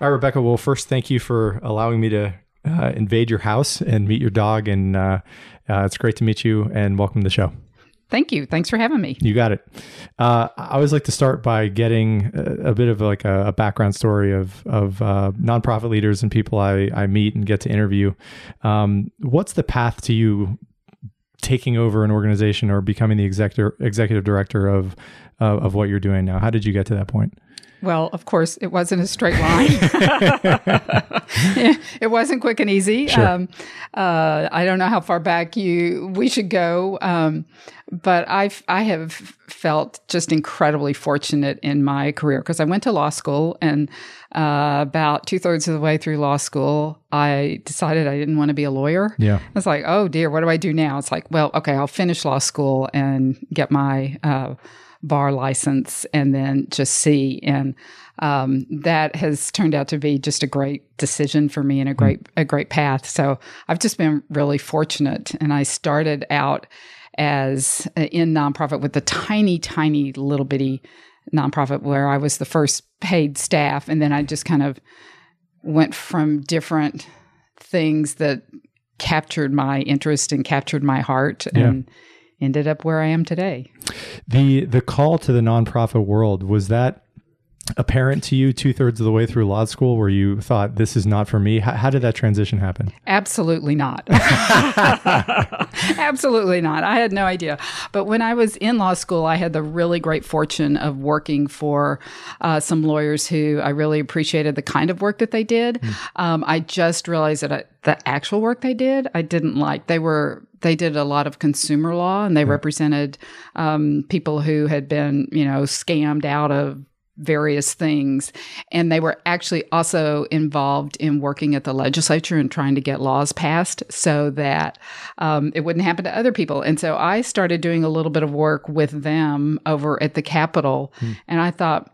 All right, Rebecca. Well, first, thank you for allowing me to uh, invade your house and meet your dog. And uh, uh, it's great to meet you and welcome to the show. Thank you. Thanks for having me. You got it. Uh, I always like to start by getting a, a bit of like a, a, background story of of uh, nonprofit leaders and people I, I meet and get to interview. Um, what's the path to you taking over an organization or becoming the executive executive director of uh, of what you're doing now? How did you get to that point? Well, of course, it wasn't a straight line. it wasn't quick and easy. Sure. Um, uh, I don't know how far back you we should go, um, but I I have felt just incredibly fortunate in my career because I went to law school and uh, about two thirds of the way through law school, I decided I didn't want to be a lawyer. Yeah, I was like, oh dear, what do I do now? It's like, well, okay, I'll finish law school and get my uh, bar license and then just see. And um, that has turned out to be just a great decision for me and a hmm. great a great path. So I've just been really fortunate. And I started out as in nonprofit with a tiny, tiny little bitty nonprofit where I was the first paid staff, and then I just kind of went from different things that captured my interest and captured my heart and yeah ended up where I am today. The the call to the nonprofit world was that apparent to you two thirds of the way through law school where you thought this is not for me? How, how did that transition happen? Absolutely not. Absolutely not. I had no idea. But when I was in law school, I had the really great fortune of working for uh, some lawyers who I really appreciated the kind of work that they did. Mm. Um, I just realized that I, the actual work they did, I didn't like. They were they did a lot of consumer law and they yeah. represented um, people who had been, you know, scammed out of various things. And they were actually also involved in working at the legislature and trying to get laws passed so that um, it wouldn't happen to other people. And so I started doing a little bit of work with them over at the Capitol. Hmm. And I thought,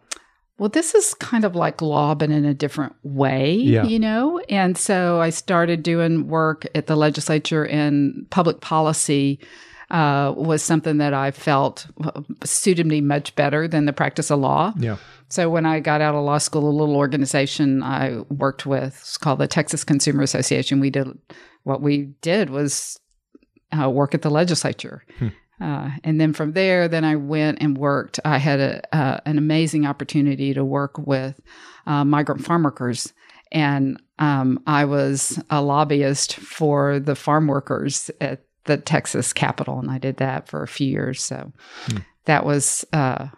well, this is kind of like law, but in a different way, yeah. you know? And so I started doing work at the legislature and public policy uh, was something that I felt suited me much better than the practice of law. Yeah. So when I got out of law school, a little organization I worked with, it's called the Texas Consumer Association. We did what we did was uh, work at the legislature. Hmm. Uh, and then from there, then I went and worked. I had a, uh, an amazing opportunity to work with uh, migrant farm workers. And um, I was a lobbyist for the farm workers at the Texas Capitol. And I did that for a few years. So hmm. that was uh,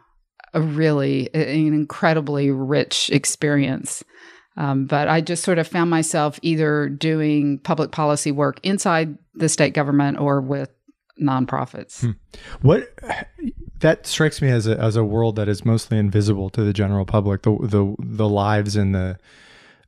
a really, an incredibly rich experience. Um, but I just sort of found myself either doing public policy work inside the state government or with nonprofits. Hmm. What that strikes me as a as a world that is mostly invisible to the general public, the the the lives and the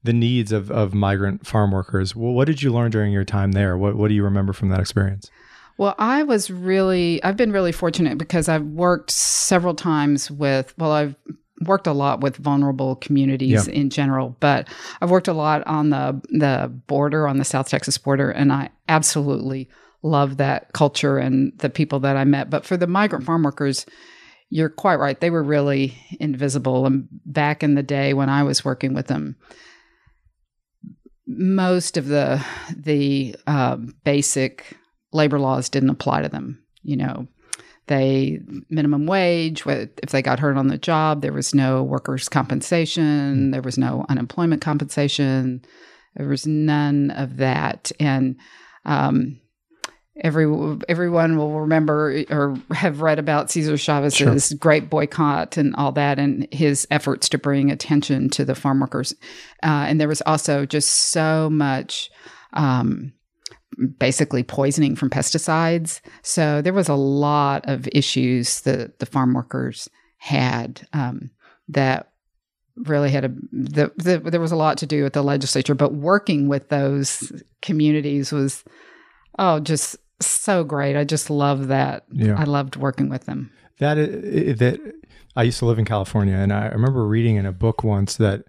the needs of of migrant farm workers. Well, what did you learn during your time there? What what do you remember from that experience? Well, I was really I've been really fortunate because I've worked several times with well, I've worked a lot with vulnerable communities yeah. in general, but I've worked a lot on the the border on the South Texas border and I absolutely love that culture and the people that I met. But for the migrant farm workers, you're quite right. They were really invisible. And back in the day when I was working with them, most of the the uh, basic labor laws didn't apply to them. You know, they minimum wage. If they got hurt on the job, there was no workers' compensation. There was no unemployment compensation. There was none of that, and um, every everyone will remember or have read about Cesar Chavez's sure. great boycott and all that, and his efforts to bring attention to the farm workers. Uh, and there was also just so much. Um, basically poisoning from pesticides. So there was a lot of issues that the farm workers had um, that really had a the, the, there was a lot to do with the legislature, but working with those communities was oh just so great. I just love that. Yeah. I loved working with them. That that I used to live in California, and I remember reading in a book once that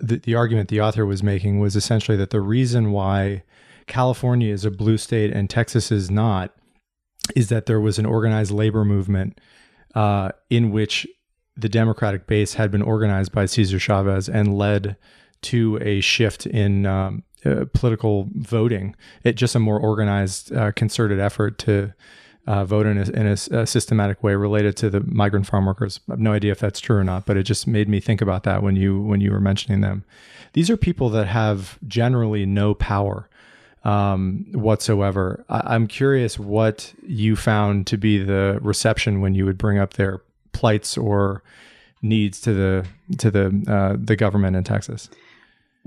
the, the argument the author was making was essentially that the reason why California is a blue state and Texas is not is that there was an organized labor movement uh, in which the Democratic base had been organized by Cesar Chavez and led to a shift in um, uh, political voting. It just a more organized, uh, concerted effort to uh, vote in, a, in a, a, systematic way related to the migrant farm workers. I have no idea if that's true or not, but it just made me think about that when you when you were mentioning them. These are people that have generally no power um, whatsoever. I, am curious what you found to be the reception when you would bring up their plights or needs to the to the uh, the government in Texas.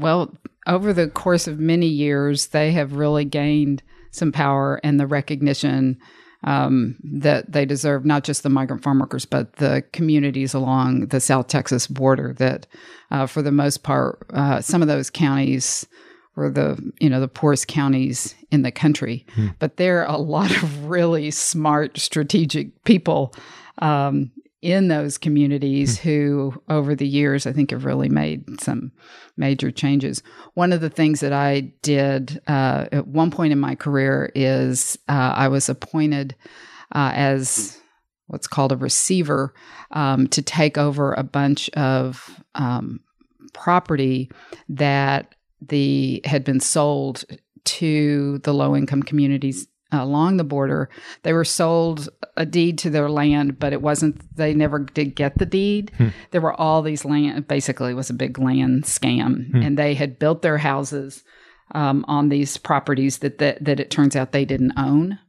Well, over the course of many years, they have really gained some power and the recognition um, that they deserve, not just the migrant farm workers, but the communities along the South Texas border that, uh, for the most part, uh, some of those counties were the you know the poorest counties in the country hmm. but there are a lot of really smart strategic people um, in those communities hmm. who over the years i think have really made some major changes one of the things that i did uh, at one point in my career is uh, i was appointed uh, as what's called a receiver um, to take over a bunch of um, property that the had been sold to the low income communities along the border. They were sold a deed to their land, but it wasn't. They never did get the deed. Hmm. There were all these land. Basically, it was a big land scam, hmm. and they had built their houses um, on these properties that, that that it turns out they didn't own.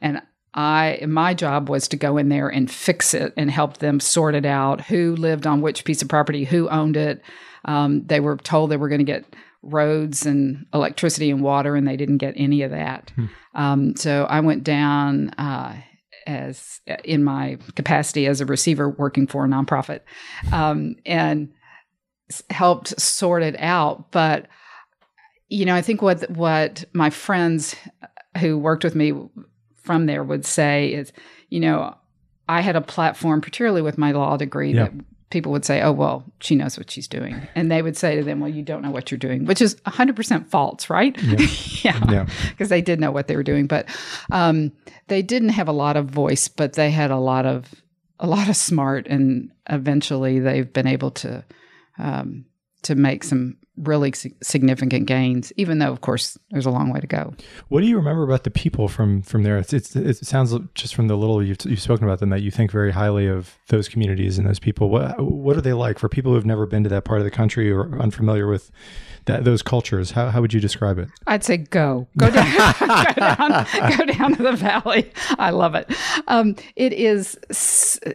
And I my job was to go in there and fix it and help them sort it out. Who lived on which piece of property? Who owned it? Um, they were told they were going to get roads and electricity and water, and they didn't get any of that. Hmm. Um, so I went down uh, as in my capacity as a receiver working for a nonprofit, um, and helped sort it out. But you know, I think what what my friends who worked with me from there would say is, you know, I had a platform, particularly with my law degree, yeah. that people would say, oh, well, she knows what she's doing. And they would say to them, well, you don't know what you're doing, which is 100% false, right? Yeah. yeah. Because they did know what they were doing. But um, they didn't have a lot of voice, but they had a lot of, a lot of smart. And eventually they've been able to, um, to make some really significant gains, even though, of course, there's a long way to go. What do you remember about the people from from there? It's, it's, it sounds just from the little you've, you've spoken about them that you think very highly of those communities and those people. What what are they like for people who've never been to that part of the country or unfamiliar with that those cultures? How how would you describe it? I'd say go go down go down go down to the valley. I love it. Um, it is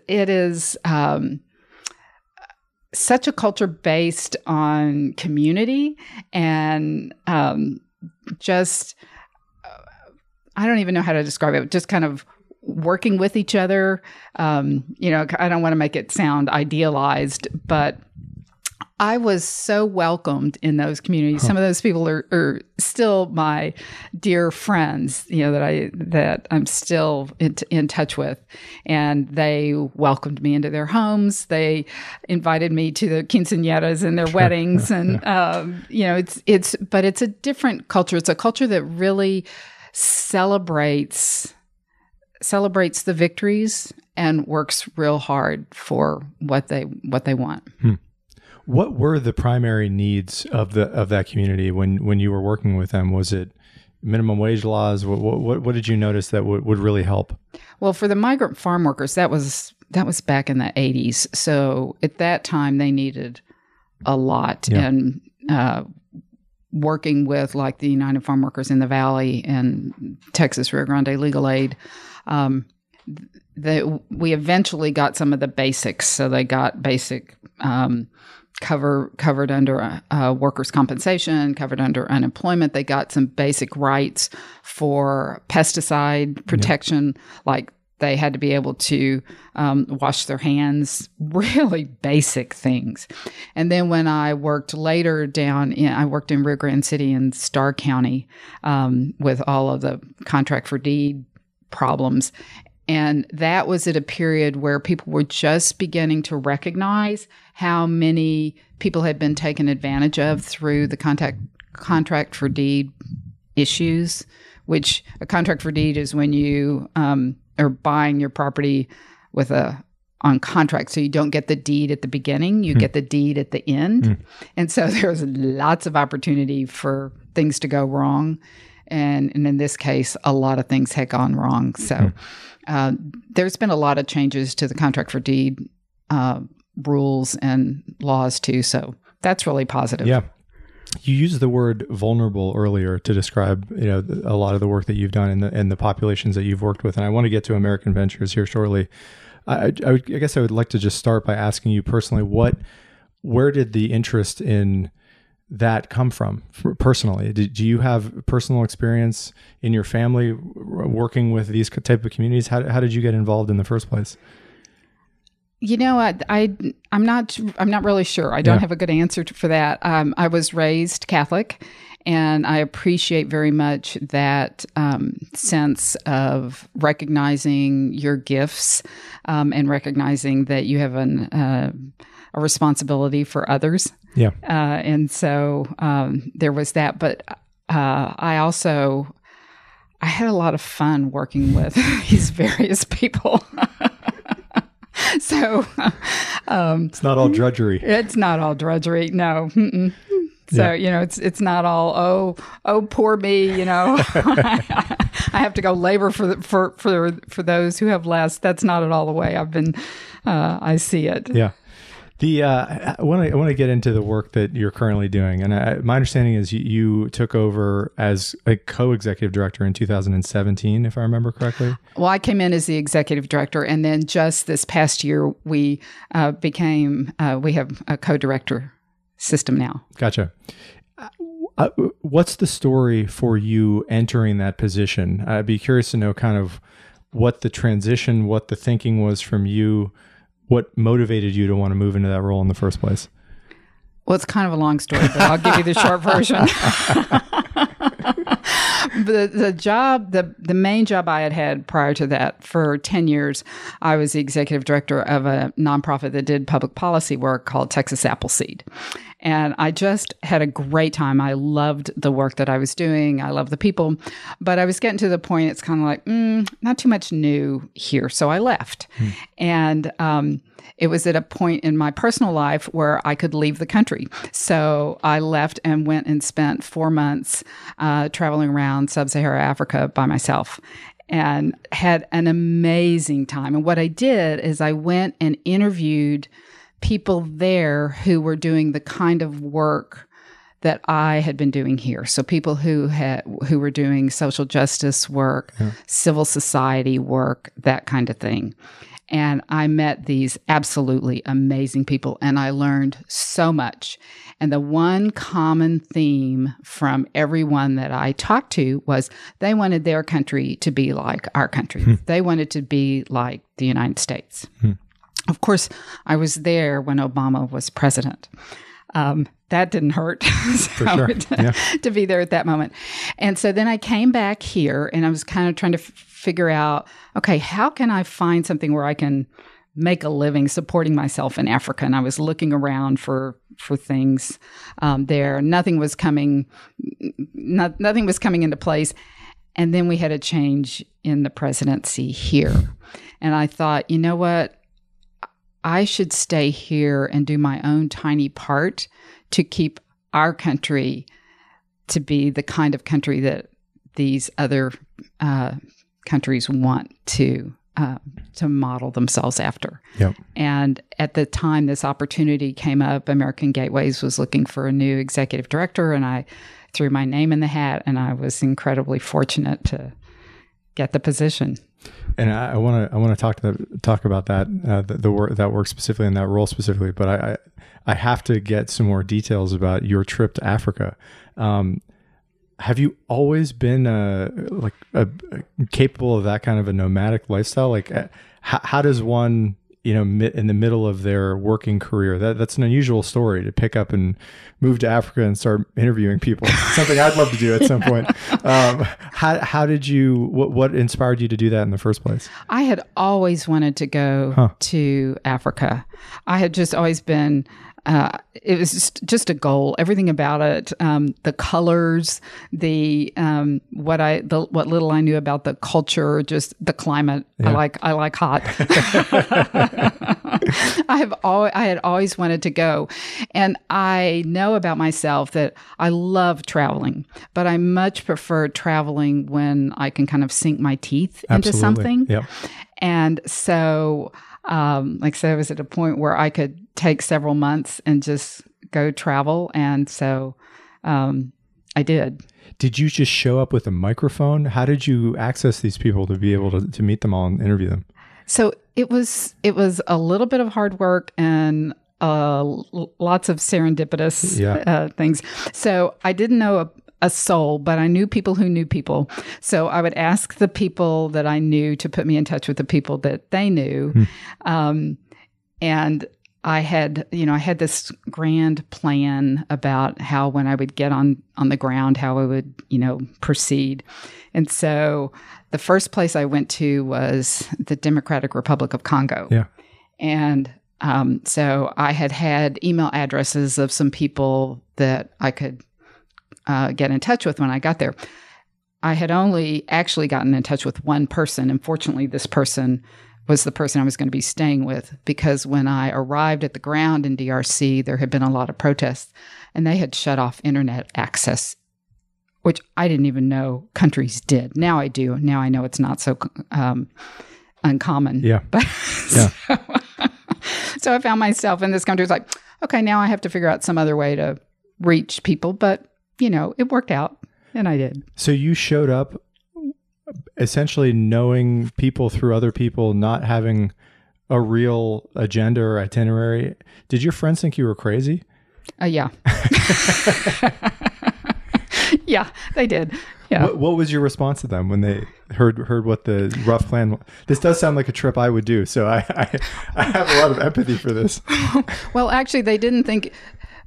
it is. Um, such a culture based on community and um, just I don't even know how to describe it. Just kind of working with each other. Um, you know, I don't want to make it sound idealized, but I was so welcomed in those communities. Huh. Some of those people are, are, still my dear friends, you know, that I that I'm still in, in touch with, and they welcomed me into their homes. They invited me to the quinceañeras and their weddings, and um, you know, it's it's but it's a different culture. It's a culture that really celebrates celebrates the victories and works real hard for what they what they want. Hmm. What were the primary needs of the of that community when when you were working with them? Was it minimum wage laws? What what, what did you notice that would, would really help? Well, for the migrant farm workers, that was that was back in the eighties. So at that time, they needed a lot, yeah. and uh, working with like the United Farm Workers in the Valley and Texas Rio Grande Legal Aid. Um, the, we eventually got some of the basics. So they got basic um, cover covered under uh, workers' compensation, covered under unemployment. They got some basic rights for pesticide protection, yeah. like they had to be able to um, wash their hands, really basic things. And then when I worked later down in, I worked in Rio Grande City in Starr County um, with all of the contract for deed problems. And that was at a period where people were just beginning to recognize how many people had been taken advantage of through the contact, contract for deed issues, which a contract for deed is when you um, are buying your property with a on contract. So you don't get the deed at the beginning, you get the deed at the end. And so there's lots of opportunity for things to go wrong. And, and in this case, a lot of things had gone wrong. So uh, there's been a lot of changes to the contract for deed uh, rules and laws too. So that's really positive. Yeah. You used the word vulnerable earlier to describe, you know, a lot of the work that you've done in the in the populations that you've worked with, and I want to get to American Ventures here shortly. I, I, I guess I would like to just start by asking you personally, what, where did the interest in that come from personally? Did, do you have personal experience in your family working with these type of communities? How, how did you get involved in the first place? You know, I, I am not I'm not really sure. I don't yeah. have a good answer to, for that. Um, I was raised Catholic, and I appreciate very much that um, sense of recognizing your gifts um, and recognizing that you have an, uh, a responsibility for others. Yeah, uh, and so um, there was that, but uh, I also I had a lot of fun working with these various people. so um, it's not all drudgery. It's not all drudgery. No. Mm-mm. So yeah. you know, it's it's not all oh oh poor me. You know, I have to go labor for the, for for for those who have less. That's not at all the way I've been. Uh, I see it. Yeah. The uh, I want to I want to get into the work that you're currently doing, and I, my understanding is you, you, took over as a co-executive director in 2017, if I remember correctly. Well, I came in as the executive director, and then just this past year we uh, became uh, we have a co-director system now. Gotcha. Uh, what's the story for you entering that position? I'd be curious to know kind of what the transition, what the thinking was from you what motivated you to want to move into that role in the first place? Well, it's kind of a long story, but I'll give you the short version. the the job, the the main job I had had prior to that for ten years, I was the executive director of a nonprofit that did public policy work called Texas Appleseed, and I just had a great time. I loved the work that I was doing. I love the people, but I was getting to the point. It's kind of like mm, not too much new here, so I left, hmm. and. Um, it was at a point in my personal life where I could leave the country. So I left and went and spent four months uh, traveling around sub Saharan Africa by myself and had an amazing time. And what I did is I went and interviewed people there who were doing the kind of work that I had been doing here. So people who had who were doing social justice work, yeah. civil society work, that kind of thing. And I met these absolutely amazing people and I learned so much. And the one common theme from everyone that I talked to was they wanted their country to be like our country. Hmm. They wanted to be like the United States. Hmm. Of course, I was there when Obama was president. Um, that didn't hurt so sure. to, yeah. to, be there at that moment. And so then I came back here and I was kind of trying to f- figure out okay, how can I find something where I can make a living supporting myself in Africa? And I was looking around for for things um, there. Nothing was coming, not, nothing was coming into place. And then we had a change in the presidency here. And I thought, you know what? I should stay here and do my own tiny part to keep our country to be the kind of country that these other uh, countries want to uh, to model themselves after. Yep. And at the time this opportunity came up, American Gateways was looking for a new executive director, and I threw my name in the hat, and I was incredibly fortunate to get the position. And I want to I want to talk to the, talk about that uh, the, the, work that work specifically and that role specifically, but I, I, I have to get some more details about your trip to Africa. Um, have you always been uh, like a, a, capable of that kind of a nomadic lifestyle? Like, uh, how, how does one you know, in the middle of their working career. That that's an unusual story to pick up and move to Africa and start interviewing people. Something I'd love to do at some point. Um, how how did you? What what inspired you to do that in the first place? I had always wanted to go huh. to Africa. I had just always been uh, it was just, just a goal. Everything about it, um, the colors, the um, what I the what little I knew about the culture, just the climate. I like I like hot. I have always, I had always wanted to go, and I know about myself that I love traveling, but I much prefer traveling when I can kind of sink my teeth into something. Yep. And so, um, like I said, I was at a point where I could take several months and just go travel. And so um, I did. Did you just show up with a microphone? How did you access these people to be able to, to meet them all and interview them? So it was it was a little bit of hard work and uh, l- lots of serendipitous Yeah. uh, things. So I didn't know a, a soul, but I knew people who knew people. So I would ask the people that I knew to put me in touch with the people that they knew. Um, and I had, you know, I had this grand plan about how when I would get on on the ground, how I would, you know, proceed. And so the first place I went to was the Democratic Republic of Congo. Yeah. And um, so I had had email addresses of some people that I could uh, get in touch with when I got there. I had only actually gotten in touch with one person. And fortunately, this person was the person I was going to be staying with because when I arrived at the ground in DRC, there had been a lot of protests and they had shut off internet access, which I didn't even know countries did. Now I do. Now I know it's not so um, uncommon. Yeah. But Yeah. so, so I found myself in this country. It's like, okay, now I have to figure out some other way to reach people. But, you know, it worked out and I did. So you showed up essentially knowing people through other people, not having a real agenda or itinerary. Did your friends think you were crazy? Uh, yeah. yeah, they did. Yeah. What, what was your response to them when they heard heard what the rough plan? was? This does sound like a trip I would do, so I I, I have a lot of empathy for this. Well, actually, they didn't think.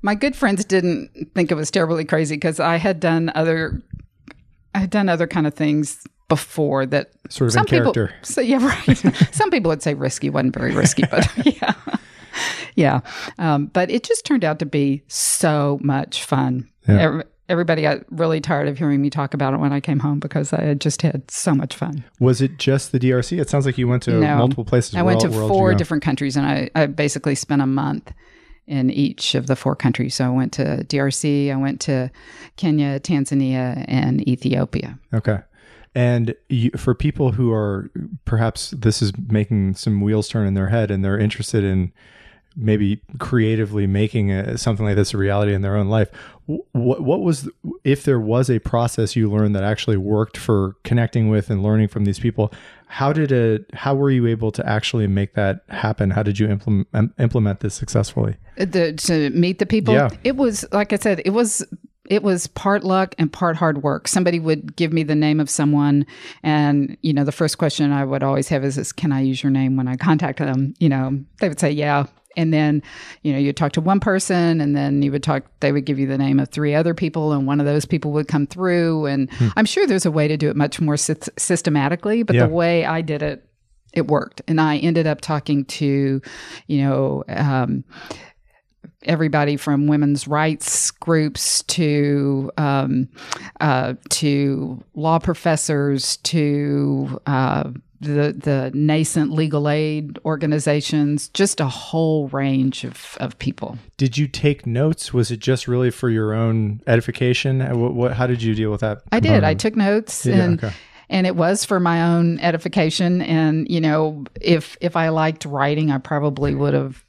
My good friends didn't think it was terribly crazy because I had done other, I had done other kind of things before that. Sort of some in character. People, so yeah, right. some people would say risky wasn't very risky, but yeah, yeah. Um, but it just turned out to be so much fun. Yeah. Every- Everybody got really tired of hearing me talk about it when I came home because I had just had so much fun. Was it just the DRC? It sounds like you went to No. multiple places. I went to all- where else did you four different countries and I, I basically spent a month in each of the four countries. So I went to DRC, I went to Kenya, Tanzania, and Ethiopia. Okay. And you, for people who are perhaps this is making some wheels turn in their head and they're interested in maybe creatively making a, something like this a reality in their own life, what what was if there was a process you learned that actually worked for connecting with and learning from these people? How did it? How were you able to actually make that happen? How did you implement implement this successfully? Uh, the, to meet the people, Yeah. it was like I said, it was it was part luck and part hard work. Somebody would give me the name of someone, and you know, the first question I would always have is, is "Can I use your name when I contact them?" You know, they would say, "Yeah." And then, you know, you'd talk to one person, and then you would talk. They would give you the name of three other people, and one of those people would come through. And I'm sure there's a way to do it much more sy- systematically, but Yeah. the way I did it, it worked. And I ended up talking to, you know, um, everybody from women's rights groups to um, uh, to law professors to uh, the the nascent legal aid organizations, just a whole range of, of people. Did you take notes? Was it just really for your own edification? What, what how did you deal with that? I did. I took notes Yeah, and okay. and it was for my own edification. And you know, if if I liked writing, I probably would have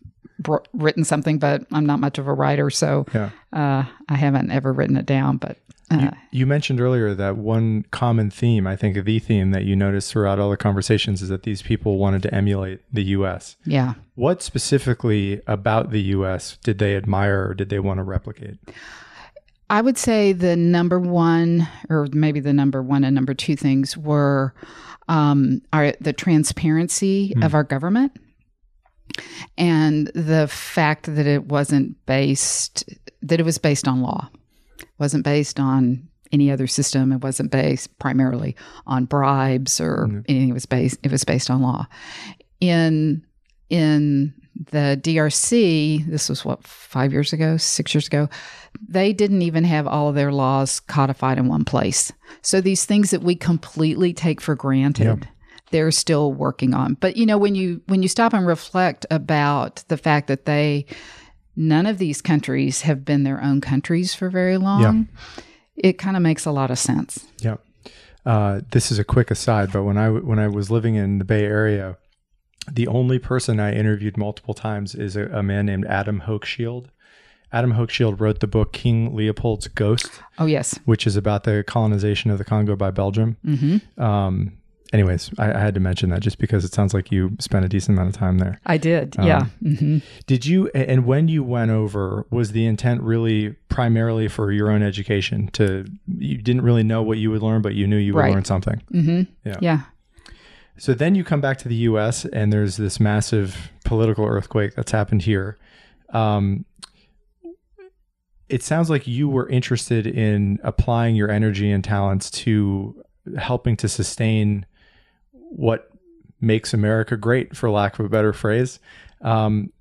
written something. But I'm not much of a writer, so Yeah. uh, I haven't ever written it down. But uh, You mentioned earlier that one common theme, I think the theme that you noticed throughout all the conversations is that these people wanted to emulate the US. yeah, What specifically about the US did they admire or did they want to replicate? I would say the number one, or maybe the number one and number two things were um, are the transparency of our government and the fact that it wasn't based that it was based on law, wasn't based on any other system. It wasn't based primarily on bribes or anything. It was based. It was based on law. In in the DRC, this was what, five years ago, six years ago, they didn't even have all of their laws codified in one place. So these things that we completely take for granted. Yep. They're still working on. But you know, when you when you stop and reflect about the fact that they none of these countries have been their own countries for very long, yeah. it kind of makes a lot of sense. Yeah. Uh, this is a quick aside, but when I when I was living in the Bay Area, the only person I interviewed multiple times is a, a man named Adam Hochschild. Adam Hochschild wrote the book King Leopold's Ghost, Oh yes. which is about the colonization of the Congo by Belgium. hmm Um, anyways, I, I had to mention that just because it sounds like you spent a decent amount of time there. I did. Um, yeah. hmm Did you, and when you went over, was the intent really primarily for your own education? To you didn't really know what you would learn, but you knew you would Right. learn something. hmm Yeah. Yeah. So then you come back to the U.S. and there's this massive political earthquake that's happened here. Um, it sounds like you were interested in applying your energy and talents to helping to sustain what makes America great, for lack of a better phrase. Um,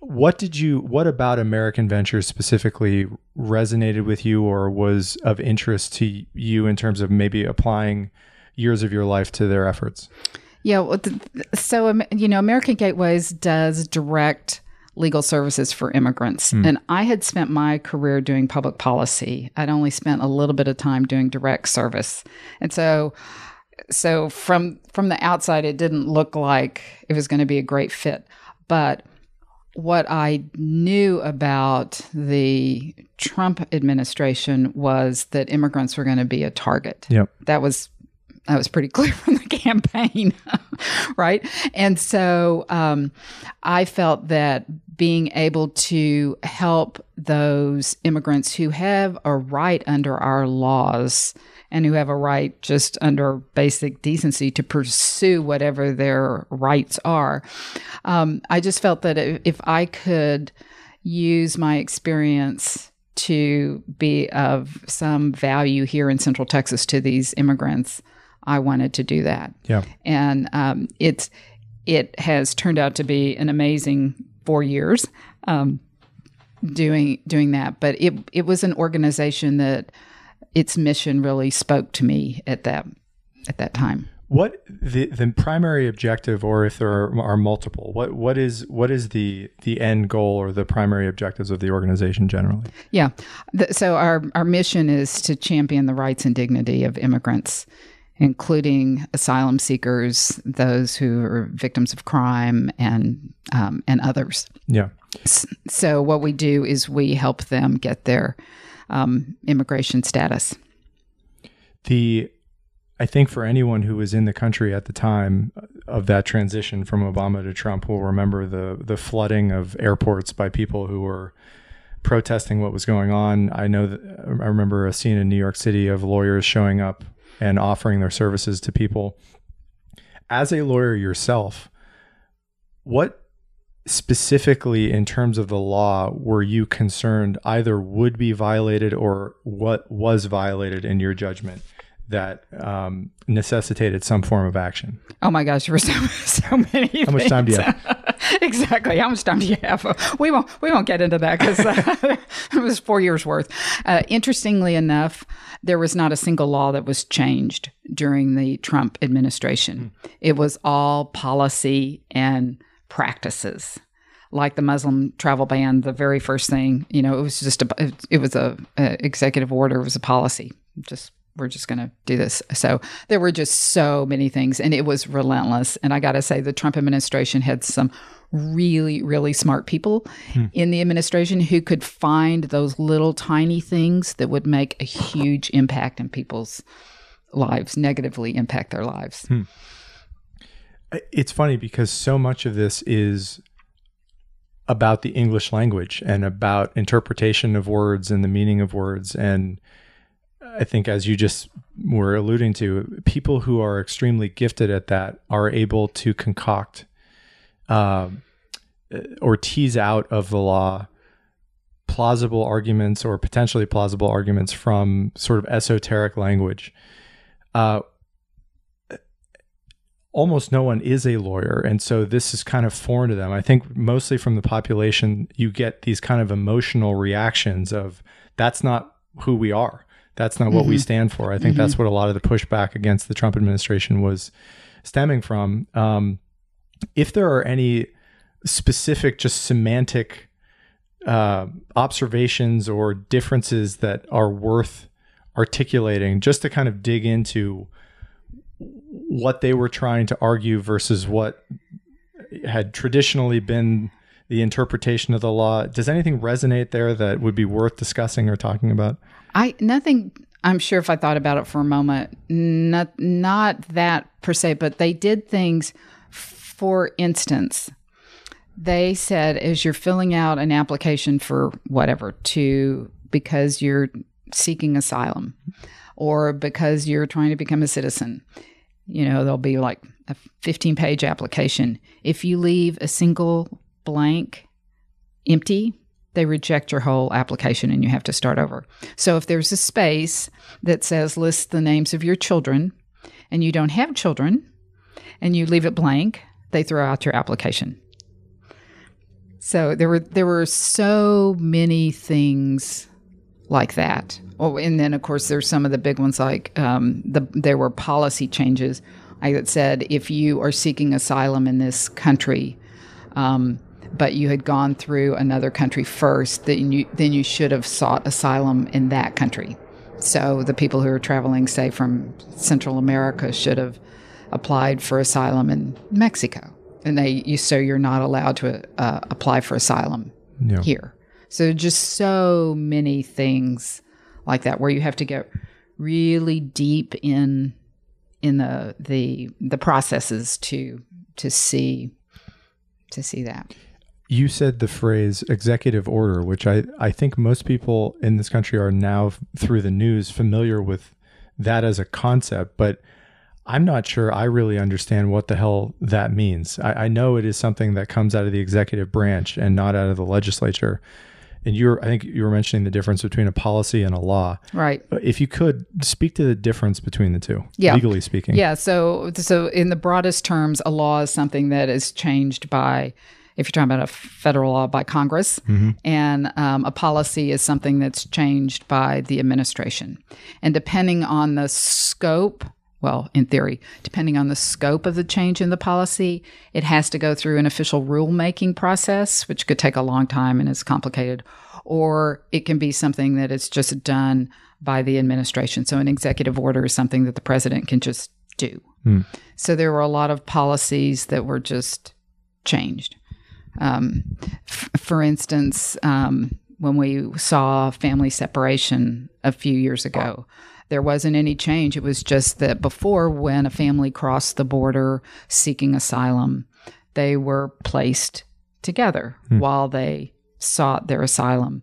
what did you? What about American Ventures specifically resonated with you, or was of interest to you in terms of maybe applying years of your life to their efforts? Yeah. Well, so, um, you know, American Gateways does direct legal services for immigrants. And I had spent my career doing public policy. I'd only spent a little bit of time doing direct service. And so, so from from the outside it didn't look like it was going to be a great fit. But what I knew about the Trump administration was that immigrants were going to be a target Yep. that was that was pretty clear from the campaign right and so um, i felt that being able to help those immigrants who have a right under our laws and who have a right just under basic decency to pursue whatever their rights are um, i just felt that if i could use my experience to be of some value here in Central Texas to these immigrants, I wanted to do that. Yeah. And um, it's it has turned out to be an amazing four years um, doing doing that. But it it was an organization that its mission really spoke to me at that at that time. What the the primary objective, or if there are, are multiple, what what is what is the the end goal or the primary objectives of the organization generally? Yeah. The, so our our mission is to champion the rights and dignity of immigrants, including asylum seekers, those who are victims of crime, and um, and others. Yeah. So what we do is we help them get their um, immigration status. The I think for anyone who was in the country at the time of that transition from Obama to Trump will remember the the flooding of airports by people who were protesting what was going on. I know that I remember a scene in New York City of lawyers showing up and offering their services to people. As a lawyer yourself, what specifically in terms of the law were you concerned either would be violated or what was violated in your judgment that um, necessitated some form of action? Oh my gosh, there were so, so many. How much time do you have? exactly. How much time do you have? We won't. We won't get into that because uh, it was four years worth. Uh, interestingly enough, there was not a single law that was changed during the Trump administration. It was all policy and practices. Like the Muslim travel ban, the very first thing, you know, it was just a, it, it was a, a executive order, it was a policy. Just we're just going to do this. So there were just so many things, and it was relentless. And I got to say, the Trump administration had some really, really smart people hmm. in the administration who could find those little tiny things that would make a huge impact in people's lives, negatively impact their lives. Hmm. It's funny because so much of this is about the English language and about interpretation of words and the meaning of words. And I think, as you just were alluding to, people who are extremely gifted at that are able to concoct uh, or tease out of the law plausible arguments or potentially plausible arguments from sort of esoteric language. Uh, almost no one is a lawyer and so this is kind of foreign to them. I think mostly from the population you get these kind of emotional reactions of that's not who we are. That's not what we stand for. I think that's what a lot of the pushback against the trump administration was stemming from. Um, if there are any specific just semantic uh, observations or differences that are worth articulating just to kind of dig into what they were trying to argue versus what had traditionally been the interpretation of the law. Does anything resonate there that would be worth discussing or talking about? I nothing. I'm sure if I thought about it for a moment, not not that per se, but they did things. For instance, they said as you're filling out an application for whatever to because you're seeking asylum or because you're trying to become a citizen, you know, there'll be like a 15 page application. If you leave a single blank empty, they reject your whole application and you have to start over. So if there's a space that says list the names of your children and you don't have children and you leave it blank, they throw out your application. So there were there were so many things like that. Oh, and then of course there's some of the big ones like um, the there were policy changes. I that said if you are seeking asylum in this country, um, but you had gone through another country first, then you then you should have sought asylum in that country. So the people who are traveling, say from Central America, should have applied for asylum in Mexico, and they you so you're not allowed to uh, apply for asylum Yeah. here. So just so many things like that where you have to get really deep in in the the the processes to to see to see that. You said the phrase executive order, which I, I think most people in this country are now through the news familiar with that as a concept, but I'm not sure I really understand what the hell that means. I, I know it is something that comes out of the executive branch and not out of the legislature. And you're, I think you were mentioning the difference between a policy and a law. Right. If you could speak to the difference between the two, Yeah. legally speaking. Yeah. So, so in the broadest terms, a law is something that is changed by, if you're talking about a federal law, by Congress, and um, a policy is something that's changed by the administration. And depending on the scope, well, in theory, depending on the scope of the change in the policy, it has to go through an official rulemaking process, which could take a long time and is complicated, or it can be something that is just done by the administration. So, an executive order is something that the president can just do. So, there were a lot of policies that were just changed. Um, f- for instance, um, when we saw family separation a few years ago, there wasn't any change. It was just that before, when a family crossed the border seeking asylum, they were placed together hmm. while they sought their asylum.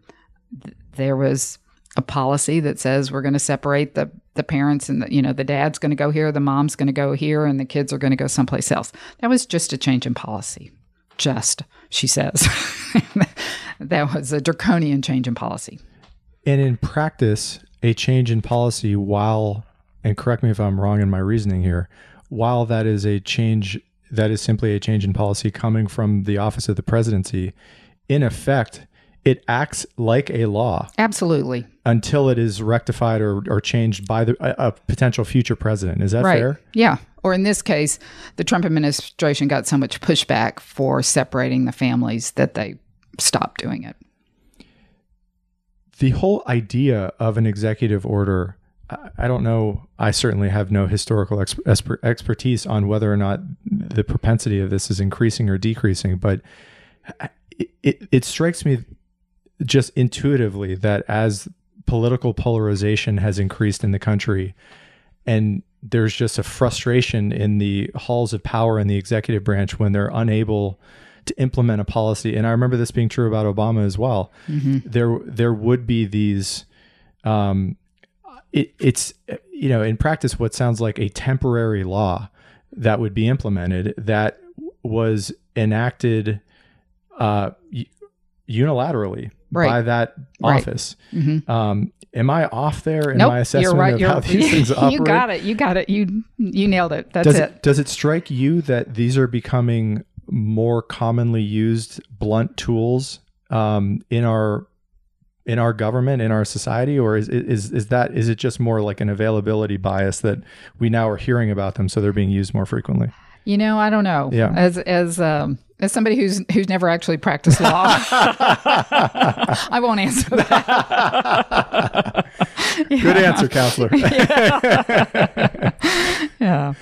There was a policy that says we're going to separate the the parents and the, you know the dad's going to go here, the mom's going to go here, and the kids are going to go someplace else. That was just a change in policy. Just, she says, that was a draconian change in policy. And in practice, a change in policy, while, and correct me if I'm wrong in my reasoning here, while that is a change, that is simply a change in policy coming from the office of the presidency, in effect, it acts like a law Absolutely. until it is rectified or, or changed by the, a, a potential future president. Is that Right. fair? Yeah. Or in this case, the Trump administration got so much pushback for separating the families that they stopped doing it. The whole idea of an executive order I- don't know i certainly have no historical ex- exper- expertise on whether or not the propensity of this is increasing or decreasing but it, it, it strikes me just intuitively that as political polarization has increased in the country and there's just a frustration in the halls of power in the executive branch when they're unable to implement a policy and i remember this being true about obama as well there there would be these um it, it's you know in practice what sounds like a temporary law that would be implemented that was enacted uh, unilaterally Right. by that Right. office. Mhm. Um, am I off there in Nope, my assessment right. of how these things operate? you got it. You got it. You you nailed it. That's does it. it does it strike you that these are becoming more commonly used blunt tools um, in our in our government in our society or is is is that is it just more like an availability bias that we now are hearing about them so they're being used more frequently You know, I don't know. Yeah. As as um, as somebody who's who's never actually practiced law, I won't answer that. good answer counselor Yeah.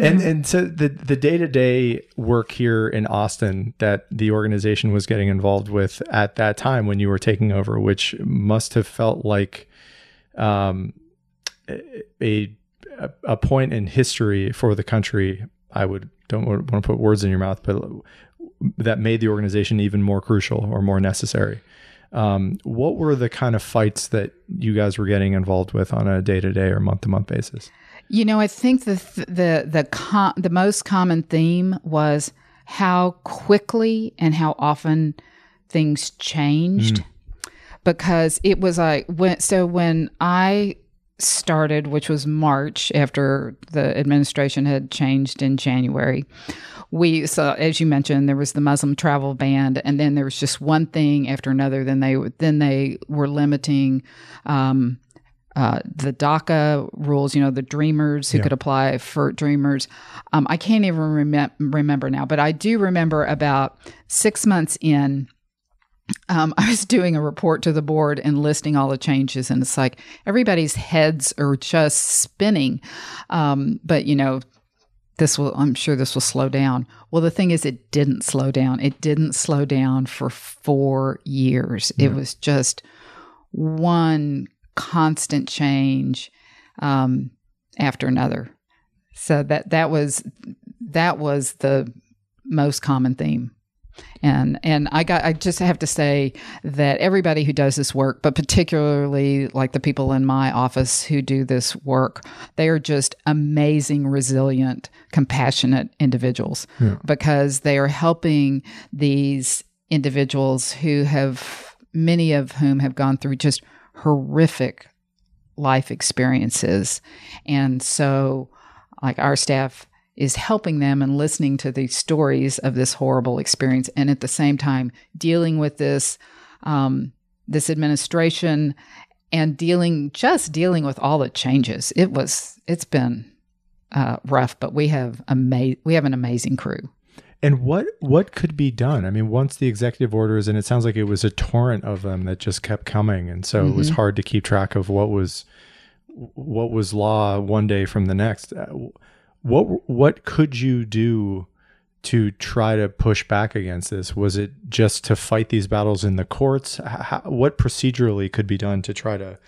And and so the the day-to-day work here in Austin that the organization was getting involved with at that time when you were taking over which must have felt like um a a, point in history for the country. I would don't want to put words in your mouth but that made the organization even more crucial or more necessary. Um, what were the kind of fights that you guys were getting involved with on a day-to-day or month-to-month basis You know, I think the th- the the com- the most common theme was how quickly and how often things changed. Because it was like when so when I started, which was March after the administration had changed in January, we so as you mentioned there was the muslim travel ban and then there was just one thing after another then they then they were limiting um, uh, the DACA rules, you know, the dreamers who Yeah. could apply for dreamers. Um, I can't even remem- remember now, but I do remember about six months in, um, I was doing a report to the board and listing all the changes, and it's like everybody's heads are just spinning. Um, but you know, this will I'm sure this will slow down. Well, the thing is it didn't slow down. It didn't slow down for 4 years. It was just one constant change um, after another. So that that was that was the most common theme. And and I got I just have to say that everybody who does this work, but particularly like the people in my office who do this work, they are just amazing, resilient, compassionate individuals because they are helping these individuals who have many of whom have gone through just horrific life experiences. And so like our staff is helping them and listening to these stories of this horrible experience and at the same time dealing with this um, this administration and dealing just dealing with all the changes it was it's been uh, rough but we have ama- we have an amazing crew And what what could be done? I mean, once the executive orders, and it sounds like it was a torrent of them that just kept coming, and so it was hard to keep track of what was what was law one day from the next. Uh, What what could you do to try to push back against this? Was it just to fight these battles in the courts? How, what procedurally could be done to try to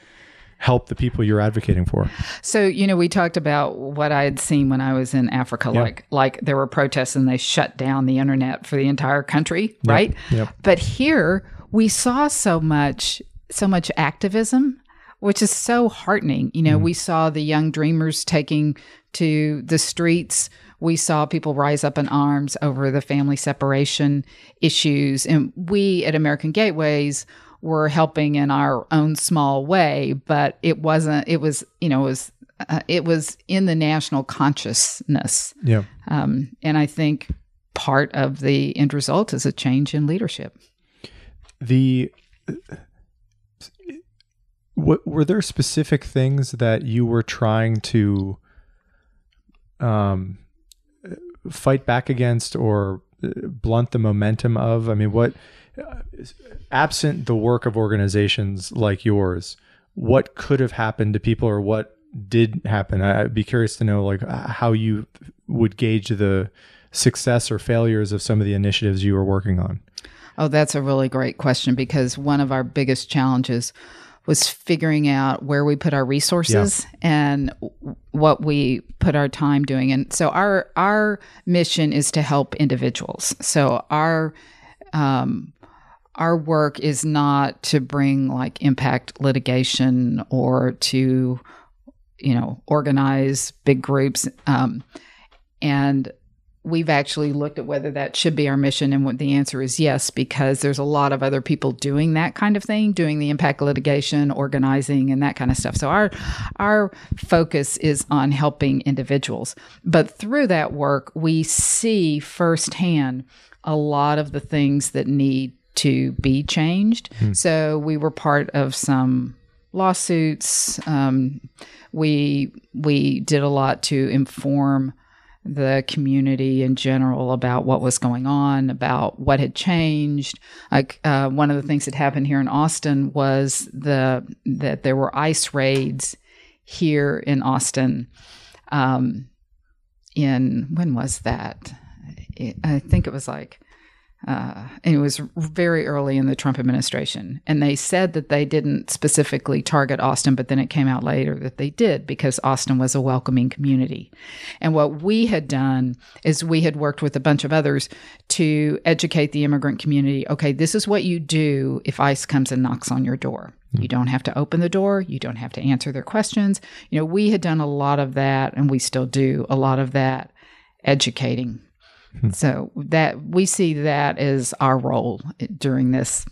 help the people you're advocating for? So, you know, we talked about what I had seen when I was in Africa, like like there were protests and they shut down the internet for the entire country, right? Yep. But here we saw so much so much activism, which is so heartening. You know, mm-hmm. we saw the young dreamers taking to the streets. We saw people rise up in arms over the family separation issues. And we at American Gateways were helping in our own small way, but it wasn't, it was, you know, it was, uh, it was in the national consciousness. Yeah. Um, and I think part of the end result is a change in leadership. the what were there specific things that you were trying to um fight back against or uh, blunt the momentum of i mean what absent the work of organizations like yours what could have happened to people or what did happen i'd be curious to know like how you would gauge the success or failures of some of the initiatives you were working on Oh, that's a really great question because one of our biggest challenges was figuring out where we put our resources and what we put our time doing. And so our our mission is to help individuals. So our um, our work is not to bring like impact litigation or to you know organize big groups. Um, and we've actually looked at whether that should be our mission and what the answer is yes because there's a lot of other people doing that kind of thing doing the impact litigation organizing and that kind of stuff. So our our focus is on helping individuals. But through that work we see firsthand a lot of the things that need to be changed so we were part of some lawsuits um, we we did a lot to inform the community in general about what was going on, about what had changed. Like uh, one of the things that happened here in Austin was the that there were ICE raids here in Austin. Um, in when was that? I think it was like uh, and it was very early in the Trump administration. And they said that they didn't specifically target Austin, but then it came out later that they did because Austin was a welcoming community. And what we had done is we had worked with a bunch of others to educate the immigrant community okay, this is what you do if ICE comes and knocks on your door. You don't have to open the door. You don't have to answer their questions. You know, we had done a lot of that, and we still do a lot of that educating so that we see that as our role during this.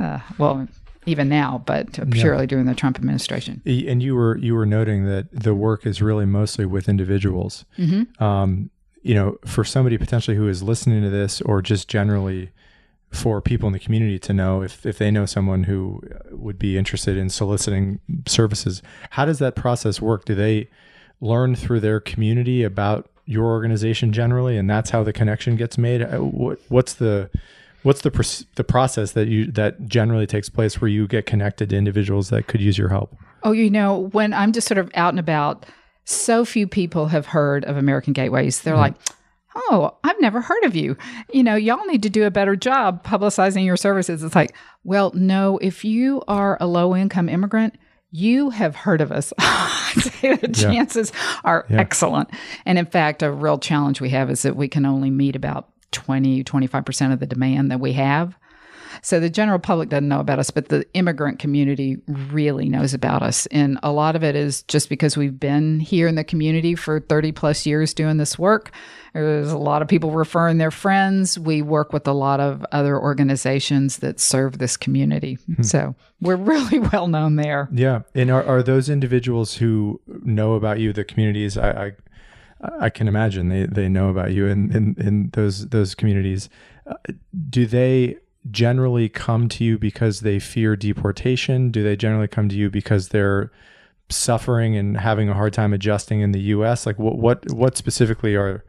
Uh, well, even now, but surely during the Trump administration. And you were you were noting that the work is really mostly with individuals. Mm-hmm. Um, you know, for somebody potentially who is listening to this, or just generally for people in the community to know if if they know someone who would be interested in soliciting services, how does that process work? Do they learn through their community about your organization generally, and that's how the connection gets made. What, what's the what's the pr- the process that you that generally takes place where you get connected to individuals that could use your help? Oh, you know, when I'm just sort of out and about, so few people have heard of American Gateways. They're mm-hmm. like. Oh, I've never heard of you. You know, y'all need to do a better job publicizing your services. It's like, well, no, if you are a low income immigrant, you have heard of us. the chances yeah. are yeah. excellent. And in fact, a real challenge we have is that we can only meet about 20, 25% of the demand that we have. So the general public doesn't know about us, but the immigrant community really knows about us. And a lot of it is just because we've been here in the community for 30 plus years doing this work. There's a lot of people referring their friends. We work with a lot of other organizations that serve this community. Hmm. So we're really well known there. Yeah. And are, are those individuals who know about you, the communities, I, I I can imagine they, they know about you in, in, in those those communities. Uh, do they generally come to you because they fear deportation? Do they generally come to you because they're suffering and having a hard time adjusting in the U.S.? Like what what what specifically are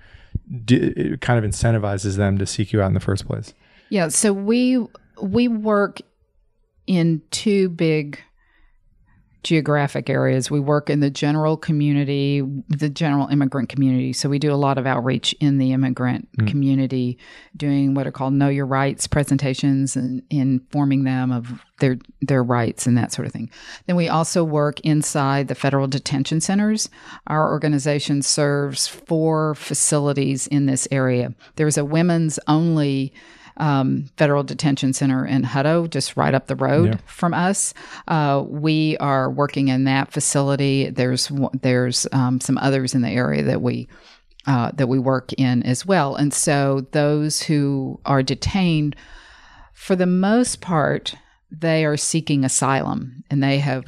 do, kind of incentivizes them to seek you out in the first place? Yeah, so we we work in two big geographic areas. We work in the general community, the general immigrant community. So we do a lot of outreach in the immigrant mm. community, doing what are called know your rights presentations and informing them of their their rights and that sort of thing. Then we also work inside the federal detention centers. Our organization serves four facilities in this area. There's a women's only um, federal detention center in Hutto, just right up the road yeah. from us. Uh, we are working in that facility. There's there's um, some others in the area that we uh, that we work in as well. And so those who are detained, for the most part, they are seeking asylum and they have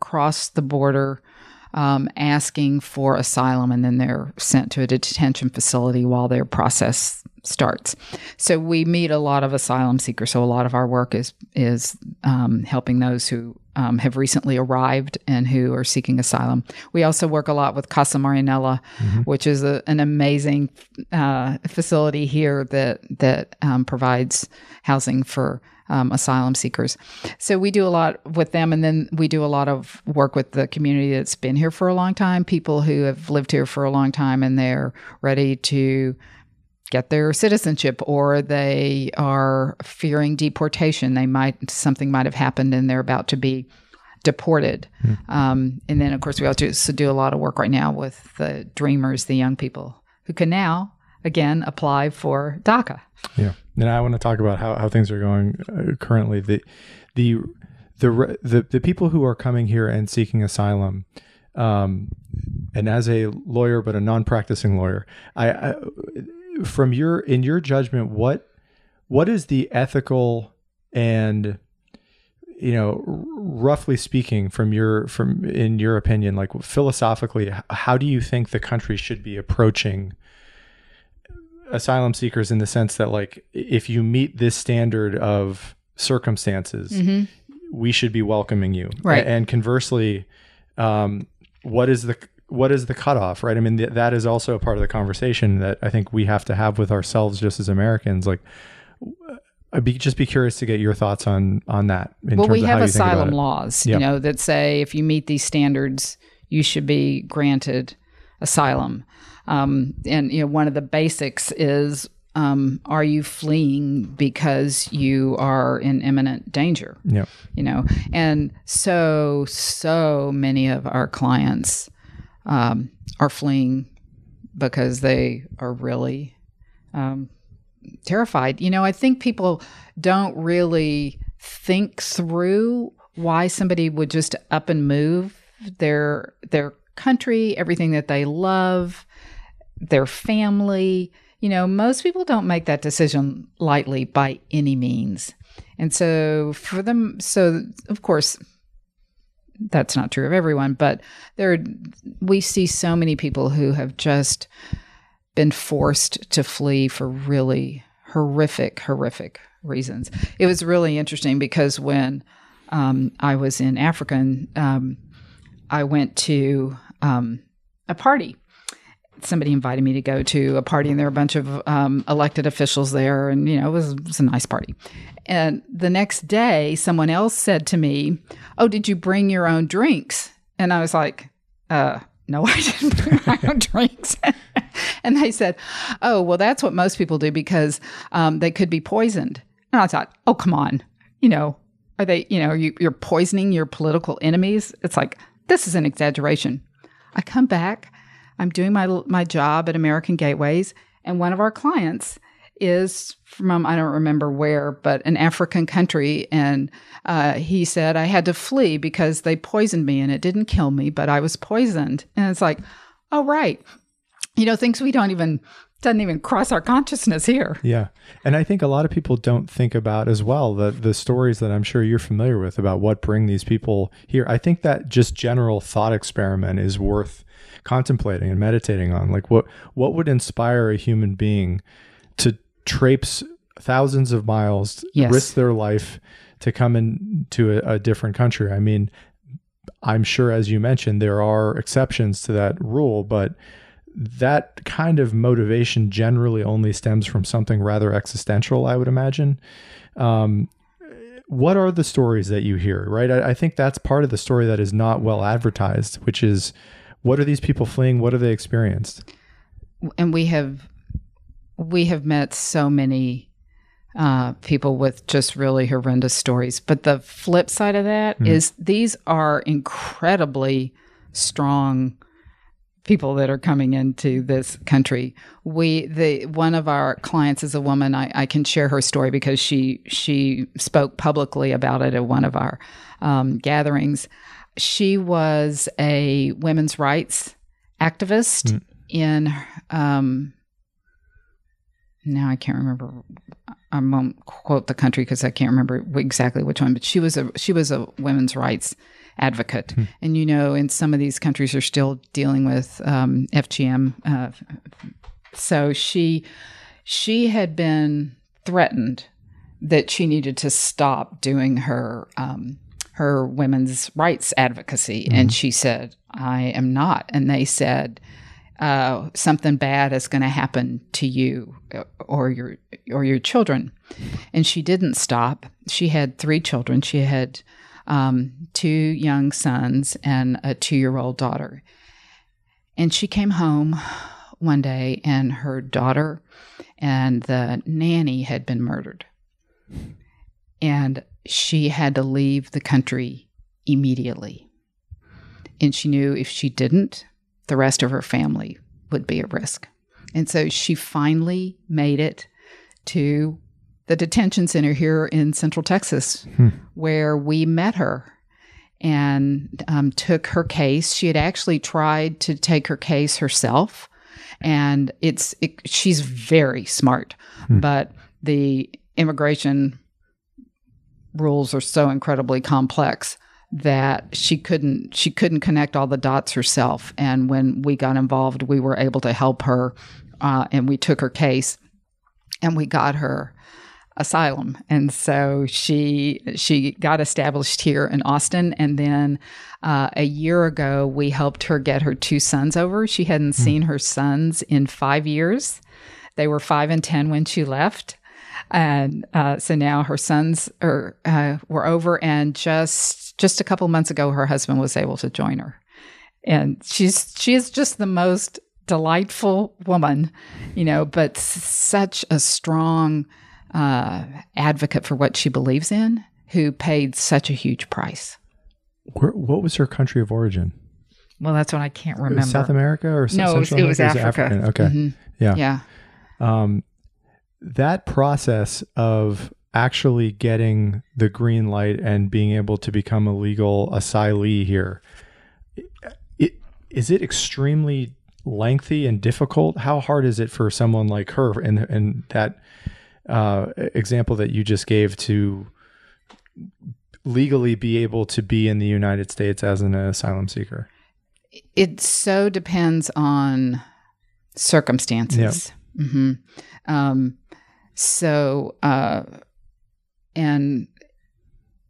crossed the border. Um, asking for asylum, and then they're sent to a detention facility while their process starts. So we meet a lot of asylum seekers. So a lot of our work is is um, helping those who um, have recently arrived and who are seeking asylum. We also work a lot with Casa Marianella, mm-hmm. which is a, an amazing uh, facility here that that um, provides housing for. Um, asylum seekers. So we do a lot with them, and then we do a lot of work with the community that's been here for a long time, people who have lived here for a long time, and they're ready to get their citizenship or they are fearing deportation. They might, something might have happened and they're about to be deported. Mm. Um, and then, of course, we also do a lot of work right now with the dreamers, the young people who can now, again, apply for DACA. Yeah. And I want to talk about how, how things are going uh, currently. The, the, the, the, the people who are coming here and seeking asylum, um, and as a lawyer, but a non-practicing lawyer, I, I from your in your judgment, what what is the ethical and you know roughly speaking from your from in your opinion like philosophically how do you think the country should be approaching asylum seekers in the sense that like if you meet this standard of circumstances mm-hmm. we should be welcoming you right and conversely um, what is the what is the cutoff right i mean th- that is also a part of the conversation that i think we have to have with ourselves just as americans like I'd be just be curious to get your thoughts on on that. well, we have asylum laws, you know, that say if you meet these standards, you should be granted asylum. Um, and you know, one of the basics is um, are you fleeing because you are in imminent danger? Yeah. You know, and so so many of our clients um, are fleeing because they are really um, terrified. You know, I think people don't really think through why somebody would just up and move their their country, everything that they love, their family. You know, most people don't make that decision lightly by any means. And so for them so of course that's not true of everyone, but there we see so many people who have just been forced to flee for really horrific, horrific reasons. It was really interesting because when um, I was in Africa, and, um, I went to um, a party. Somebody invited me to go to a party, and there were a bunch of um, elected officials there, and you know it was, it was a nice party. And the next day, someone else said to me, "Oh, did you bring your own drinks?" And I was like, uh, "No, I didn't bring my own drinks." and they said, "Oh, well, that's what most people do because um, they could be poisoned." And I thought, "Oh, come on, you know, are they? You know, you, you're poisoning your political enemies?" It's like this is an exaggeration. I come back, I'm doing my my job at American Gateways, and one of our clients is from I don't remember where, but an African country, and uh, he said I had to flee because they poisoned me, and it didn't kill me, but I was poisoned, and it's like, oh right, you know, things we don't even doesn't even cross our consciousness here. Yeah. And I think a lot of people don't think about as well the the stories that I'm sure you're familiar with about what bring these people here. I think that just general thought experiment is worth contemplating and meditating on. Like what what would inspire a human being to traipse thousands of miles, yes. risk their life to come into a, a different country? I mean, I'm sure as you mentioned there are exceptions to that rule, but that kind of motivation generally only stems from something rather existential, I would imagine. Um, what are the stories that you hear, right? I, I, think that's part of the story that is not well advertised, which is what are these people fleeing? What have they experienced? And we have we have met so many uh, people with just really horrendous stories. But the flip side of that mm. is these are incredibly strong people that are coming into this country. We the one of our clients is a woman. I, I can share her story because she she spoke publicly about it at one of our um, gatherings. She was a women's rights activist mm. in. Um, now I can't remember. I won't quote the country because I can't remember exactly which one. But she was a she was a women's rights advocate. Hmm. And you know, in some of these countries are still dealing with um, FGM. Uh, so she she had been threatened that she needed to stop doing her um, her women's rights advocacy, mm-hmm. and she said, "I am not." And they said. Uh, something bad is going to happen to you uh, or your or your children, and she didn't stop. She had three children. She had um, two young sons and a two year old daughter. And she came home one day, and her daughter and the nanny had been murdered. And she had to leave the country immediately. And she knew if she didn't, the rest of her family would be at risk. And so she finally made it to the detention center here in Central Texas, hmm. where we met her and um, took her case. She had actually tried to take her case herself and it's it, she's very smart, but the immigration rules are so incredibly complex that she couldn't she couldn't connect all the dots herself. And when we got involved we were able to help her uh, and we took her case and we got her asylum. And so she she got established here in austin. And then uh, a year ago we helped her get her two sons over. She hadn't seen her sons in five years. They were five and ten when she left and uh, so now her sons are uh, were over, and just just a couple months ago, her husband was able to join her, and she's she is just the most delightful woman, you know, but such a strong uh, advocate for what she believes in, who paid such a huge price. Where, what was her country of origin? Well, that's what I can't remember. South America or no, it was, it was? Africa. African? Okay, Mhm. yeah. Yeah. Um, that process of actually getting the green light and being able to become a legal asylee here, it, is it extremely lengthy and difficult? How hard is it for someone like her and and that uh, example that you just gave to legally be able to be in the United States as an asylum seeker? it so depends on circumstances. Hmm Um, so, uh, and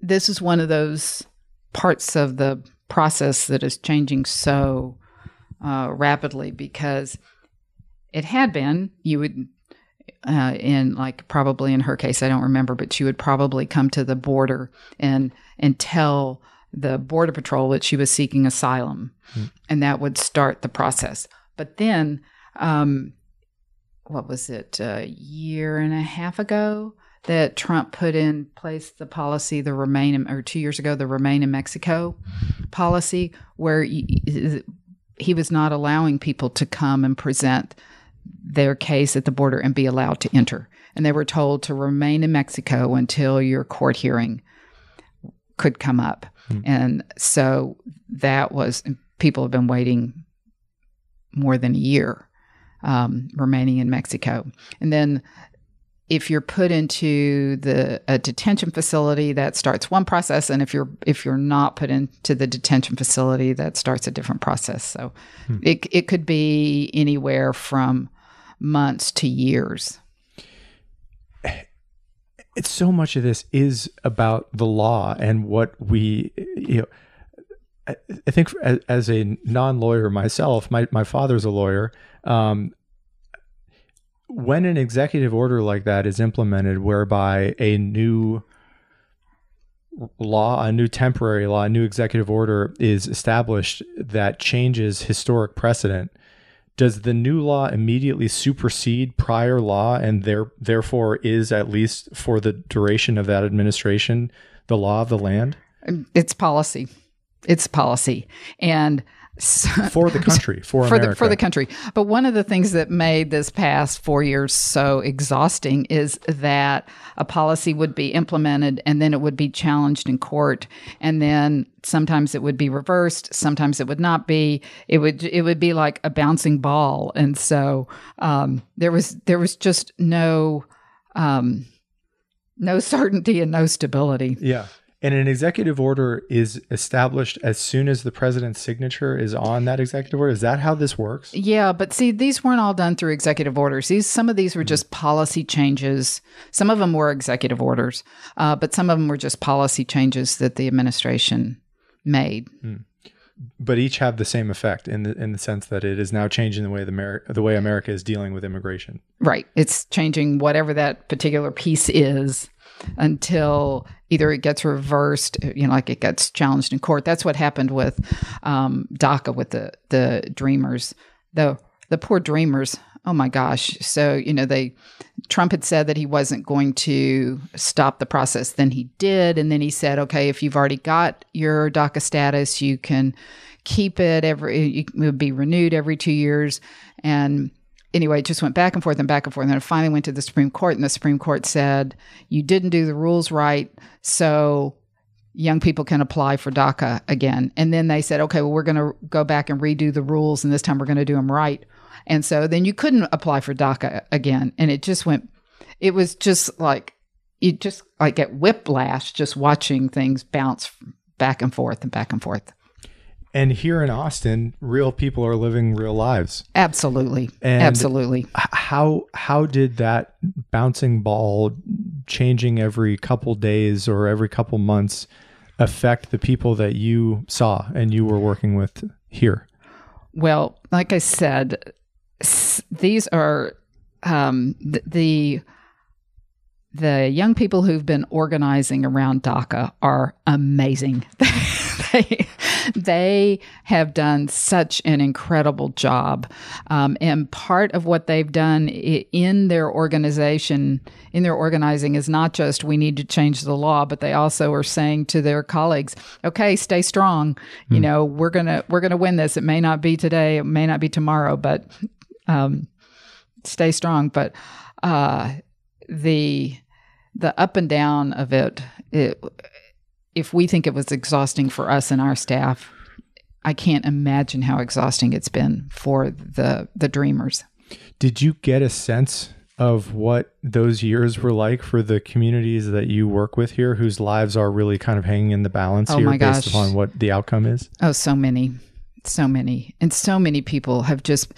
this is one of those parts of the process that is changing so uh, rapidly because it had been you would uh, in like probably in her case I don't remember but she would probably come to the border and and tell the border patrol that she was seeking asylum. And that would start the process. But then um, what was it a year and a half ago that Trump put in place the policy the remain in, or 2 years ago the remain in Mexico policy where he, he was not allowing people to come and present their case at the border and be allowed to enter. And they were told to remain in Mexico until your court hearing could come up. Hmm. And so that was, people have been waiting more than a year um, remaining in Mexico. And then if you're put into the a detention facility that starts one process. And if you're if you're not put into the detention facility that starts a different process. So it it could be anywhere from months to years. It's so much of this is about the law and what we you know I, think as, as a non-lawyer myself my, my father's a lawyer um, when an executive order like that is implemented whereby a new law a new temporary law a new executive order is established that changes historic precedent does the new law immediately supersede prior law and there therefore is at least for the duration of that administration the law of the land? It's policy. It's policy. And so, for the country for, for America. the for the country. But one of the things that made this past four years so exhausting is that a policy would be implemented and then it would be challenged in court, and then sometimes it would be reversed, sometimes it would not be. It would it would be like a bouncing ball, and so um, there was there was just no. Um, no certainty and no stability. yeah and an executive order is established as soon as the president's signature is on that executive order is that how this works Yeah, but see, these weren't all done through executive orders. These some of these were just policy changes. Some of them were executive orders, uh, but some of them were just policy changes that the administration made. but each have the same effect in the in the sense that it is now changing the way the Ameri- the way America is dealing with immigration Right. It's changing whatever that particular piece is until either it gets reversed, you know, like it gets challenged in court. That's what happened with um, DACA with the the Dreamers. The the poor Dreamers. Oh my gosh! So you know they Trump had said that he wasn't going to stop the process. Then he did, and then he said, "Okay, if you've already got your DACA status, you can keep it every. It would be renewed every two years." And anyway, it just went back and forth and back and forth. And then it finally went to the Supreme Court, and the Supreme Court said, You didn't do the rules right. So young people can apply for DACA again. And then they said, Okay, well, we're going to go back and redo the rules, and this time we're going to do them right. And so then you couldn't apply for DACA again. And it just went, it was just like, you just like get whiplash just watching things bounce back and forth and back and forth. And here in Austin, real people are living real lives. Absolutely. And Absolutely. How how did that bouncing ball changing every couple days or every couple months affect the people that you saw and you were working with here? Well, like I said, s- these are um, th- the the young people who've been organizing around DACA are amazing. they, they have done such an incredible job. Um, and part of what they've done in their organization, in their organizing, is not just we need to change the law, but they also are saying to their colleagues, okay, stay strong. You know, we're going to, we're going to win this. It may not be today, it may not be tomorrow, but um, stay strong. But uh, the, the up and down of it, it, if we think it was exhausting for us and our staff, I can't imagine how exhausting it's been for the the dreamers. Did you get a sense of what those years were like for the communities that you work with here whose lives are really kind of hanging in the balance Oh here based gosh. upon what the outcome is? Oh, so many, so many, and so many people have just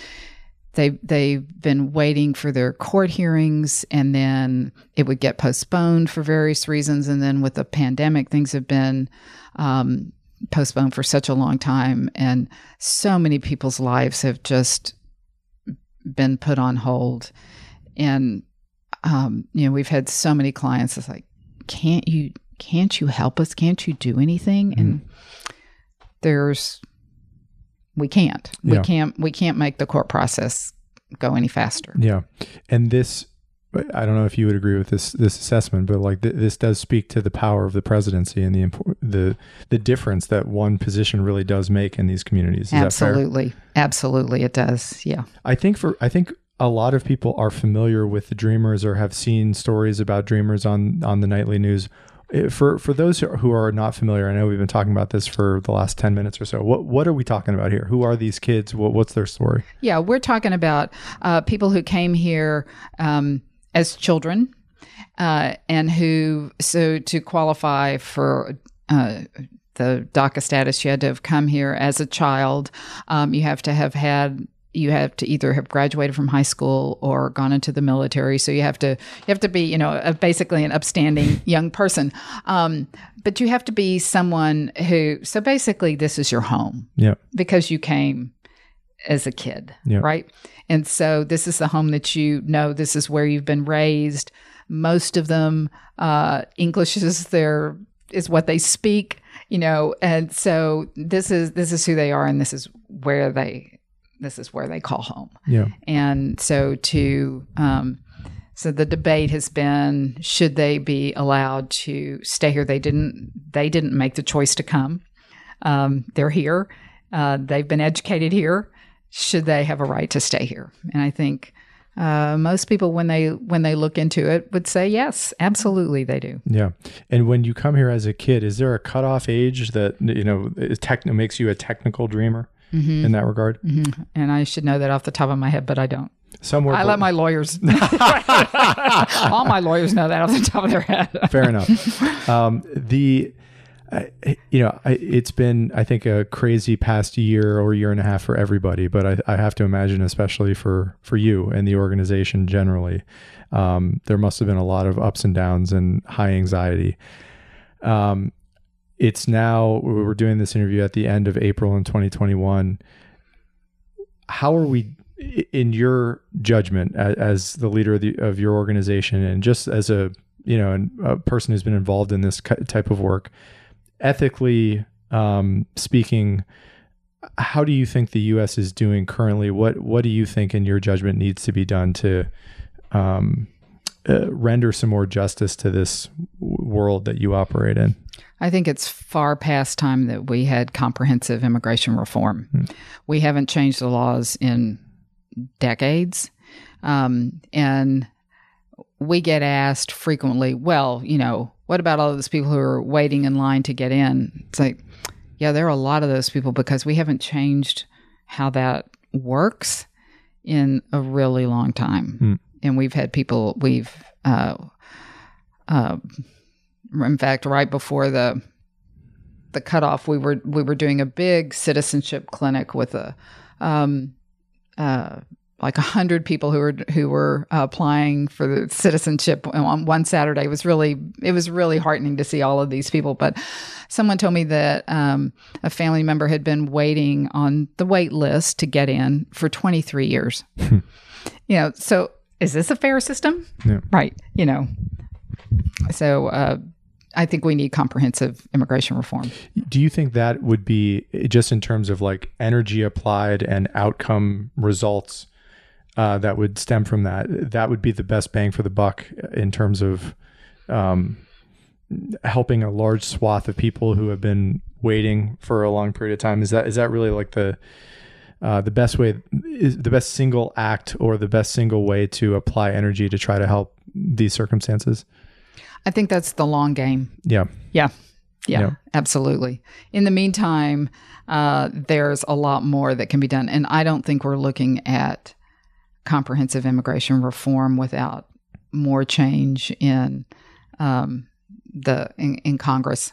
they they've been waiting for their court hearings, and then it would get postponed for various reasons, and then with the pandemic, things have been um, postponed for such a long time, and so many people's lives have just been put on hold, and um, you know we've had so many clients. It's like, can't you can't you help us? Can't you do anything? And there's we can't we Yeah. can't we can't make the court process go any faster Yeah, and this, I don't know if you would agree with this this assessment, but like th- this does speak to the power of the presidency and the impor- the the difference that one position really does make in these communities. Is absolutely absolutely it does yeah I think for I think a lot of people are familiar with the Dreamers or have seen stories about Dreamers on on the nightly news. Eh, For for those who are not familiar, I know we've been talking about this for the last ten minutes or so. What what are we talking about here? Who are these kids? What, what's their story? yeah we're talking about uh, people who came here um, as children uh, and who so to qualify for uh, the DACA status, you had to have come here as a child. Um, you have to have had you have to either have graduated from high school or gone into the military. So you have to you have to be you know a, basically an upstanding young person. Um, but you have to be someone who. So basically, this is your home Yeah, because you came as a kid, Yeah. right? And so this is the home that you know. This is where you've been raised. Most of them, uh, English is their is what they speak, you know, and so this is this is who they are, and this is where they this is where they call home. yeah, And so to um, so the debate has been should they be allowed to stay here? They didn't they didn't make the choice to come. Um, they're here. Uh, they've been educated here. Should they have a right to stay here? And I think uh, most people, when they when they look into it, would say yes, absolutely, they do. yeah. And when you come here as a kid, is there a cutoff age that you know is tech- makes you a technical dreamer in that regard? And I should know that off the top of my head, but I don't. Somewhere, I let my lawyers. All my lawyers know that off the top of their head. fair enough. Um, the I you know, I, it's been I think a crazy past year or year and a half for everybody, but I, I have to imagine, especially for for you and the organization generally, um, there must have been a lot of ups and downs and high anxiety. Um, it's now we we're doing this interview at the end of April in 2021. How are we, in your judgment, as, the leader of, the, of your organization, and just as a you know a person who's been involved in this type of work, ethically um, speaking, how do you think the U.S. is doing currently? What What do you think, in your judgment, needs to be done to um, uh, render some more justice to this world that you operate in? I think it's far past time that we had comprehensive immigration reform. We haven't changed the laws in decades. Um, and we get asked frequently, well, you know, what about all those people who are waiting in line to get in? It's like, yeah, there are a lot of those people because we haven't changed how that works. in a really long time. And we've had people, we've, uh, uh, in fact, right before the the cutoff, we were we were doing a big citizenship clinic with a um, uh, like a hundred people who were who were uh, applying for the citizenship on one Saturday. It was really it was really heartening to see all of these people. But someone told me that um, a family member had been waiting on the wait list to get in for 23 years. you know, so is this a fair system? Yeah. Right. You know, so uh, I think we need comprehensive immigration reform. Do you think that would be just in terms of like energy applied and outcome results uh, that would stem from that? That would be the best bang for the buck in terms of um, helping a large swath of people who have been waiting for a long period of time. Is that is that really like the uh, the best way is the best single act or the best single way to apply energy to try to help these circumstances? I think that's the long game. Yeah. Yeah. Yeah, Yeah. absolutely. In the meantime, uh, there's a lot more that can be done. And I don't think we're looking at comprehensive immigration reform without more change in um, the in, in Congress.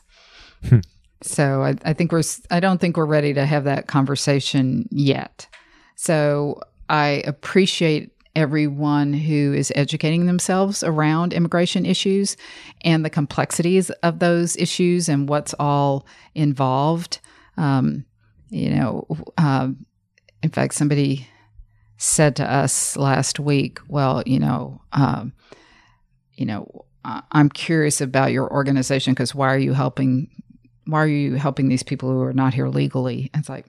so I, I think we're I don't think we're ready to have that conversation yet. So I appreciate everyone who is educating themselves around immigration issues and the complexities of those issues and what's all involved. Um, you know, um, in fact, somebody said to us last week, "Well, you know, um, you know, I'm curious about your organization because why are you helping? Why are you helping these people who are not here legally?" And it's like,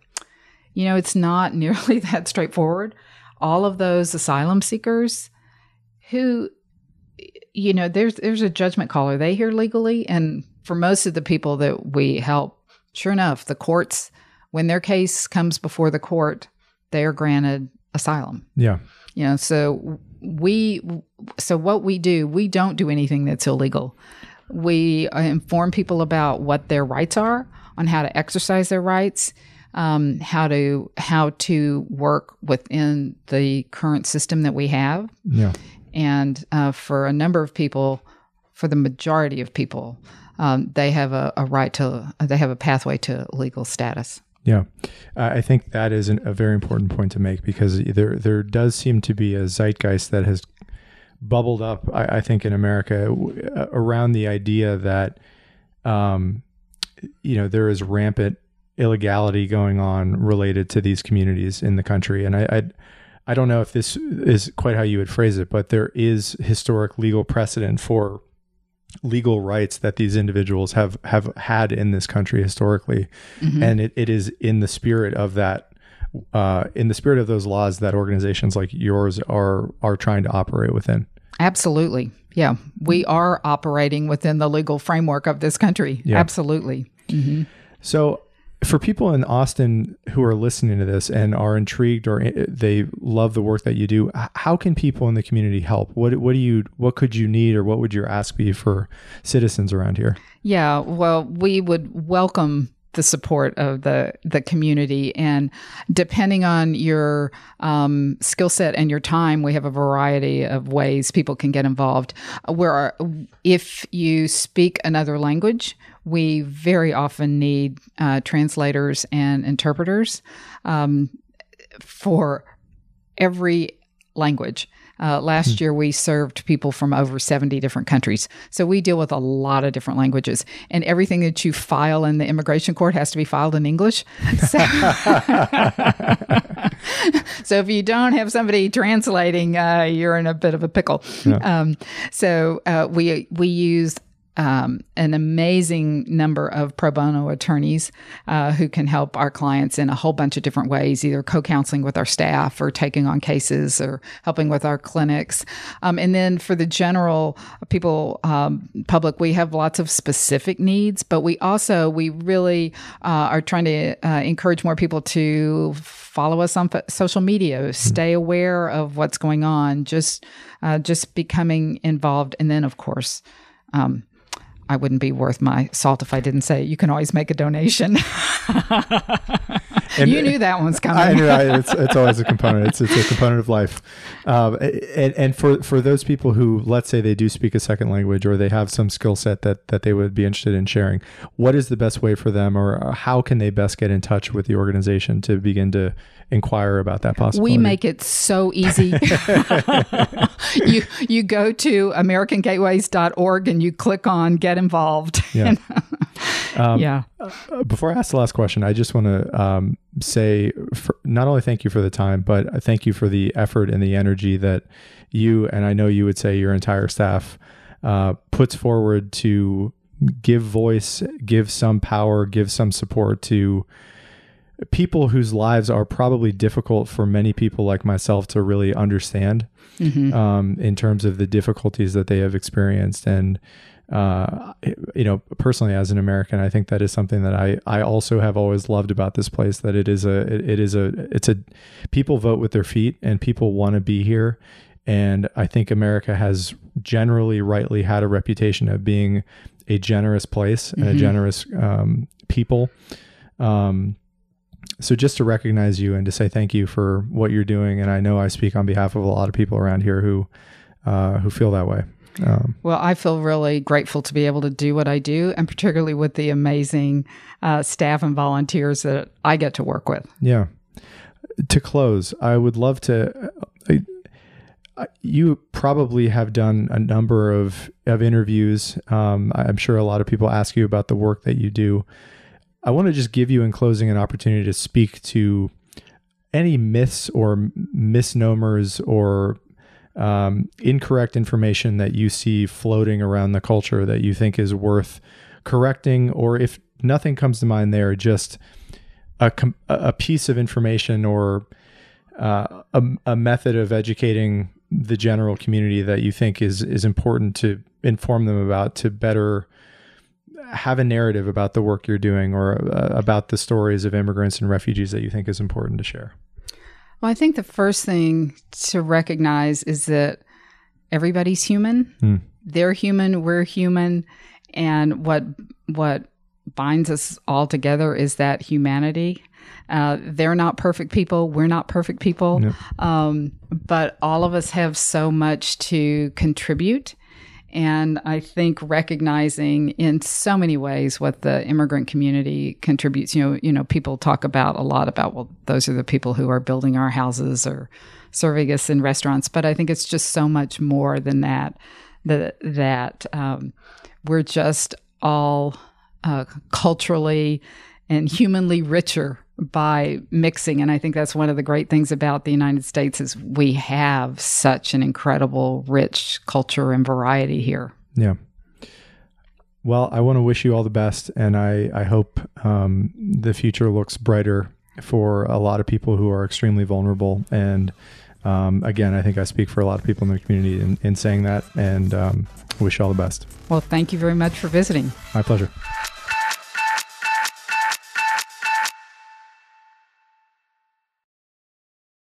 you know, it's not nearly that straightforward. All of those asylum seekers who you know there's there's a judgment call. Are they here legally? And for most of the people that we help sure enough the courts when their case comes before the court they are granted asylum. Yeah. you know so we so what we do we don't do anything that's illegal. We inform people about what their rights are on how to exercise their rights um, how to how to work within the current system that we have Yeah. and uh, for a number of people, for the majority of people, um, they have a, a right to they have a pathway to legal status. Yeah, Uh, I think that is an, a very important point to make because there there does seem to be a zeitgeist that has bubbled up. I, I think in America w- uh, around the idea that, um, you know, there is rampant illegality going on related to these communities in the country, and I. I I don't know if this is quite how you would phrase it, but there is historic legal precedent for legal rights that these individuals have have had in this country historically and it, it is in the spirit of that uh, in the spirit of those laws that organizations like yours are are trying to operate within Absolutely, yeah, we are operating within the legal framework of this country. Yeah. Absolutely. so for people in austin who are listening to this and are intrigued or eh, they love the work that you do how can people in the community help? What what do you what could you need or what would your ask be for citizens around here? Yeah, well, we would welcome the support of the the community, and depending on your um, skill set and your time, we have a variety of ways people can get involved. Where if you speak another language, we very often need uh, translators and interpreters um, for every language. Uh, last year, we served people from over 70 different countries. So we deal with a lot of different languages. And everything that you file in the immigration court has to be filed in English. So, so if you don't have somebody translating, uh, you're in a bit of a pickle. Um, so uh, we, we use um, an amazing number of pro bono attorneys uh, who can help our clients in a whole bunch of different ways, either co counseling with our staff or taking on cases or helping with our clinics. Um, and then for the general people, um, public, we have lots of specific needs, but we also, we really uh, are trying to uh, encourage more people to follow us on social media, stay aware of what's going on, just, uh, just becoming involved. And then, of course, um, I wouldn't be worth my salt if I didn't say you can always make a donation. And- you knew that one's coming. I know I- it's, it's always a component. It's, it's a component of life. Um, and, and for, for those people who, let's say they do speak a second language or they have some skill set that, that they would be interested in sharing, what is the best way for them or how can they best get in touch with the organization to begin to inquire about that possibility? We make it so easy. you you go to americangateways.org and you click on get involved. Yeah. Um, yeah. Uh, Before I ask the last question, I just want to um, say for, not only thank you for the time, but thank you for the effort and the energy that you and I know you would say your entire staff uh, puts forward to give voice, give some power, give some support to people whose lives are probably difficult for many people like myself to really understand um, in terms of the difficulties that they have experienced and uh, you know, personally as an American, I think that is something that I, I also have always loved about this place. That it is a it, it is a it's a people vote with their feet and people want to be here, and I think America has generally rightly had a reputation of being a generous place and a generous um, people. Um, so just to recognize you and to say thank you for what you're doing, and I know I speak on behalf of a lot of people around here who uh, who feel that way. Um, Well, I feel really grateful to be able to do what I do, and particularly with the amazing uh, staff and volunteers that I get to work with. Yeah. To close, I would love to. I, I, you probably have done a number of of interviews. Um, I'm sure a lot of people ask you about the work that you do. I want to just give you in closing an opportunity to speak to any myths or misnomers or um, incorrect information that you see floating around the culture that you think is worth correcting, or if nothing comes to mind there, just a, com- a piece of information or uh, a, a method of educating the general community that you think is is important to inform them about to better have a narrative about the work you're doing or uh, about the stories of immigrants and refugees that you think is important to share. Well, I think the first thing to recognize is that everybody's human. Hmm. They're human, we're human, and what what binds us all together is that humanity. Uh, they're not perfect people. We're not perfect people. Yep. Um, but all of us have so much to contribute. And I think recognizing in so many ways what the immigrant community contributes, you know, you know, people talk about a lot about, well, those are the people who are building our houses or serving us in restaurants. But I think it's just so much more than that, that, that um, we're just all uh, culturally and humanly richer by mixing and i think that's one of the great things about the united states is we have such an incredible rich culture and variety here Yeah. Well, I want to wish you all the best, and I I hope um, the future looks brighter for a lot of people who are extremely vulnerable. And um, again, I think I speak for a lot of people in the community in, in saying that, and um, wish you all the best. well thank you very much for visiting My pleasure.